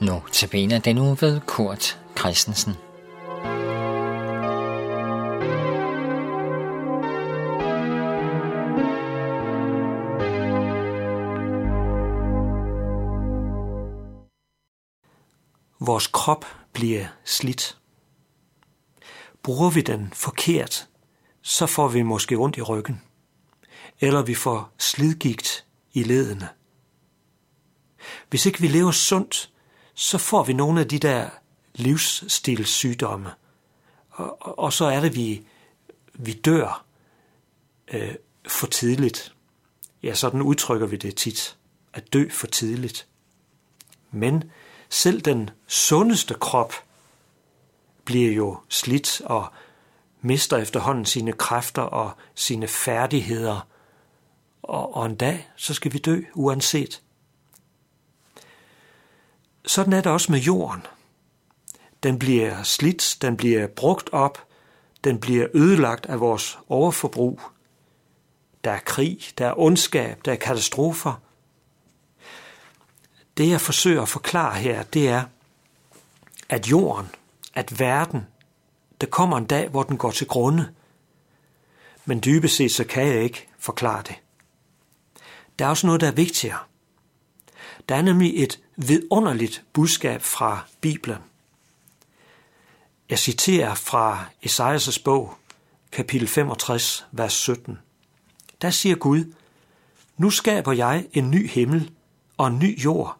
Nu til den nu ved Kurt Christensen. Vores krop bliver slidt. Bruger vi den forkert, så får vi måske ondt i ryggen. Eller vi får slidgigt i ledene. Hvis ikke vi lever sundt, så får vi nogle af de der livsstilssygdomme. Og, og, og så er det, vi, vi dør øh, for tidligt. Ja, sådan udtrykker vi det tit. At dø for tidligt. Men selv den sundeste krop bliver jo slidt og mister efterhånden sine kræfter og sine færdigheder. Og, og en dag, så skal vi dø uanset. Sådan er det også med jorden. Den bliver slidt, den bliver brugt op, den bliver ødelagt af vores overforbrug. Der er krig, der er ondskab, der er katastrofer. Det jeg forsøger at forklare her, det er, at jorden, at verden, der kommer en dag, hvor den går til grunde. Men dybest set, så kan jeg ikke forklare det. Der er også noget, der er vigtigere. Der er nemlig et vidunderligt budskab fra Bibelen. Jeg citerer fra Esajas' bog, kapitel 65, vers 17. Der siger Gud, Nu skaber jeg en ny himmel og en ny jord.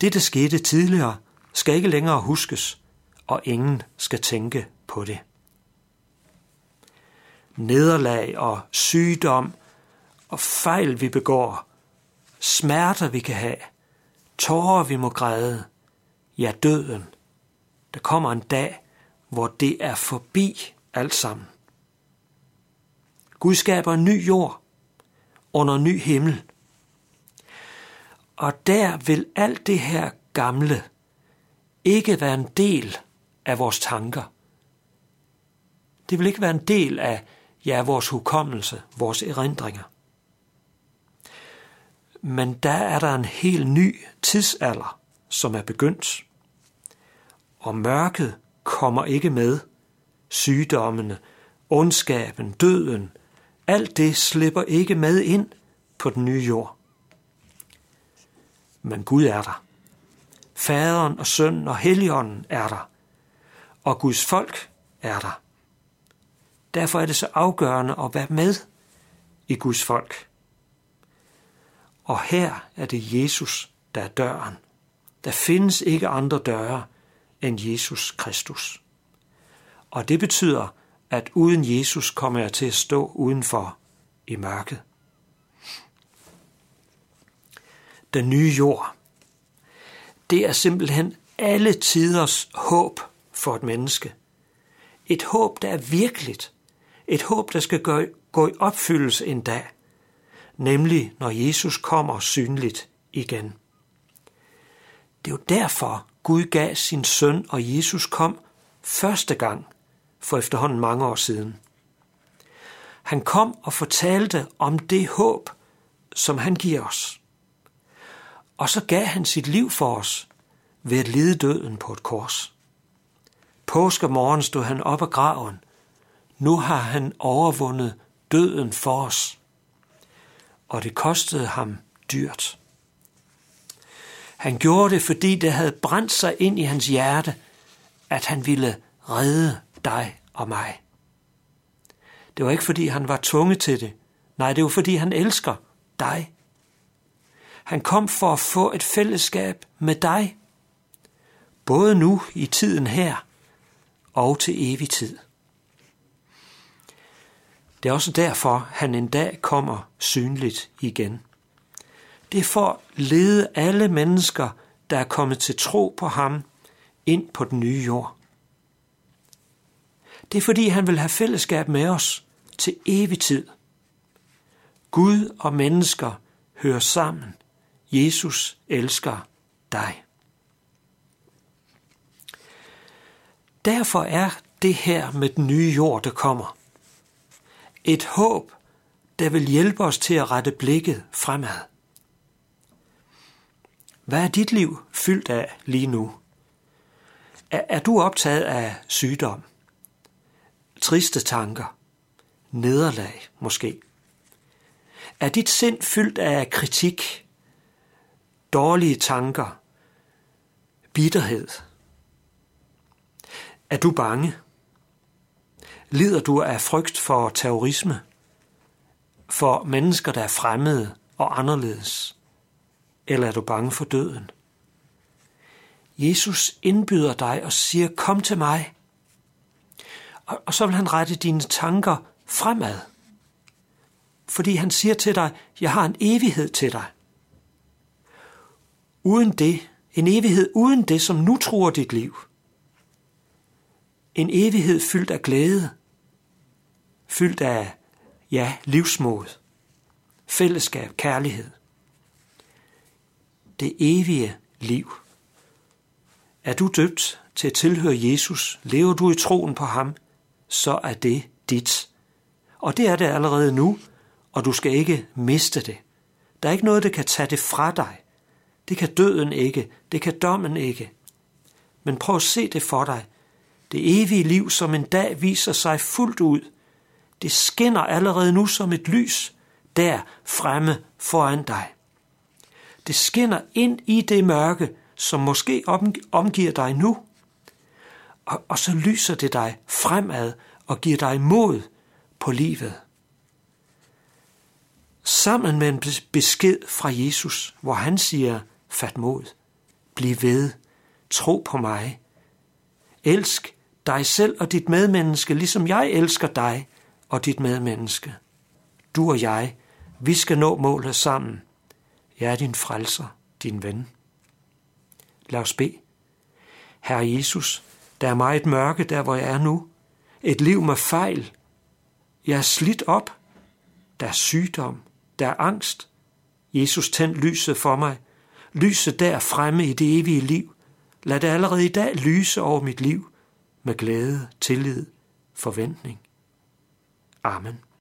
Det, der skete tidligere, skal ikke længere huskes, og ingen skal tænke på det. Nederlag og sygdom og fejl, vi begår, smerter, vi kan have, tårer, vi må græde, ja døden. Der kommer en dag, hvor det er forbi alt sammen. Gud skaber en ny jord under en ny himmel. Og der vil alt det her gamle ikke være en del af vores tanker. Det vil ikke være en del af ja, vores hukommelse, vores erindringer men der er der en helt ny tidsalder, som er begyndt. Og mørket kommer ikke med. Sygdommene, ondskaben, døden, alt det slipper ikke med ind på den nye jord. Men Gud er der. Faderen og sønnen og helligånden er der. Og Guds folk er der. Derfor er det så afgørende at være med i Guds folk. Og her er det Jesus, der er døren. Der findes ikke andre døre end Jesus Kristus. Og det betyder, at uden Jesus kommer jeg til at stå udenfor i mørket. Den nye jord. Det er simpelthen alle tiders håb for et menneske. Et håb, der er virkeligt. Et håb, der skal gå i opfyldelse en dag – nemlig når Jesus kommer synligt igen. Det er jo derfor, Gud gav sin søn, og Jesus kom første gang for efterhånden mange år siden. Han kom og fortalte om det håb, som han giver os. Og så gav han sit liv for os ved at lide døden på et kors. Påskemorgen stod han op af graven. Nu har han overvundet døden for os og det kostede ham dyrt. Han gjorde det, fordi det havde brændt sig ind i hans hjerte, at han ville redde dig og mig. Det var ikke, fordi han var tvunget til det. Nej, det var, fordi han elsker dig. Han kom for at få et fællesskab med dig, både nu i tiden her og til evig tid. Det er også derfor, han en dag kommer synligt igen. Det er for at lede alle mennesker, der er kommet til tro på ham, ind på den nye jord. Det er fordi, han vil have fællesskab med os til evig tid. Gud og mennesker hører sammen. Jesus elsker dig. Derfor er det her med den nye jord, der kommer, et håb, der vil hjælpe os til at rette blikket fremad. Hvad er dit liv fyldt af lige nu? Er, er du optaget af sygdom? Triste tanker? Nederlag måske? Er dit sind fyldt af kritik? Dårlige tanker? Bitterhed? Er du bange? Lider du af frygt for terrorisme? For mennesker, der er fremmede og anderledes? Eller er du bange for døden? Jesus indbyder dig og siger, kom til mig. Og, og så vil han rette dine tanker fremad. Fordi han siger til dig, jeg har en evighed til dig. Uden det, en evighed uden det, som nu tror dit liv. En evighed fyldt af glæde, fyldt af, ja, livsmod, fællesskab, kærlighed. Det evige liv. Er du døbt til at tilhøre Jesus, lever du i troen på ham, så er det dit. Og det er det allerede nu, og du skal ikke miste det. Der er ikke noget, der kan tage det fra dig. Det kan døden ikke, det kan dommen ikke. Men prøv at se det for dig. Det evige liv, som en dag viser sig fuldt ud, det skinner allerede nu som et lys, der fremme foran dig. Det skinner ind i det mørke, som måske omgiver dig nu, og, og så lyser det dig fremad og giver dig mod på livet. Sammen med en besked fra Jesus, hvor han siger, fat mod, bliv ved, tro på mig, elsk dig selv og dit medmenneske, ligesom jeg elsker dig og dit medmenneske. Du og jeg, vi skal nå målet sammen. Jeg er din frelser, din ven. Lad os bede. Herre Jesus, der er meget mørke der, hvor jeg er nu. Et liv med fejl. Jeg er slidt op. Der er sygdom. Der er angst. Jesus, tænd lyset for mig. Lyset der fremme i det evige liv. Lad det allerede i dag lyse over mit liv med glæde, tillid, forventning. Amen.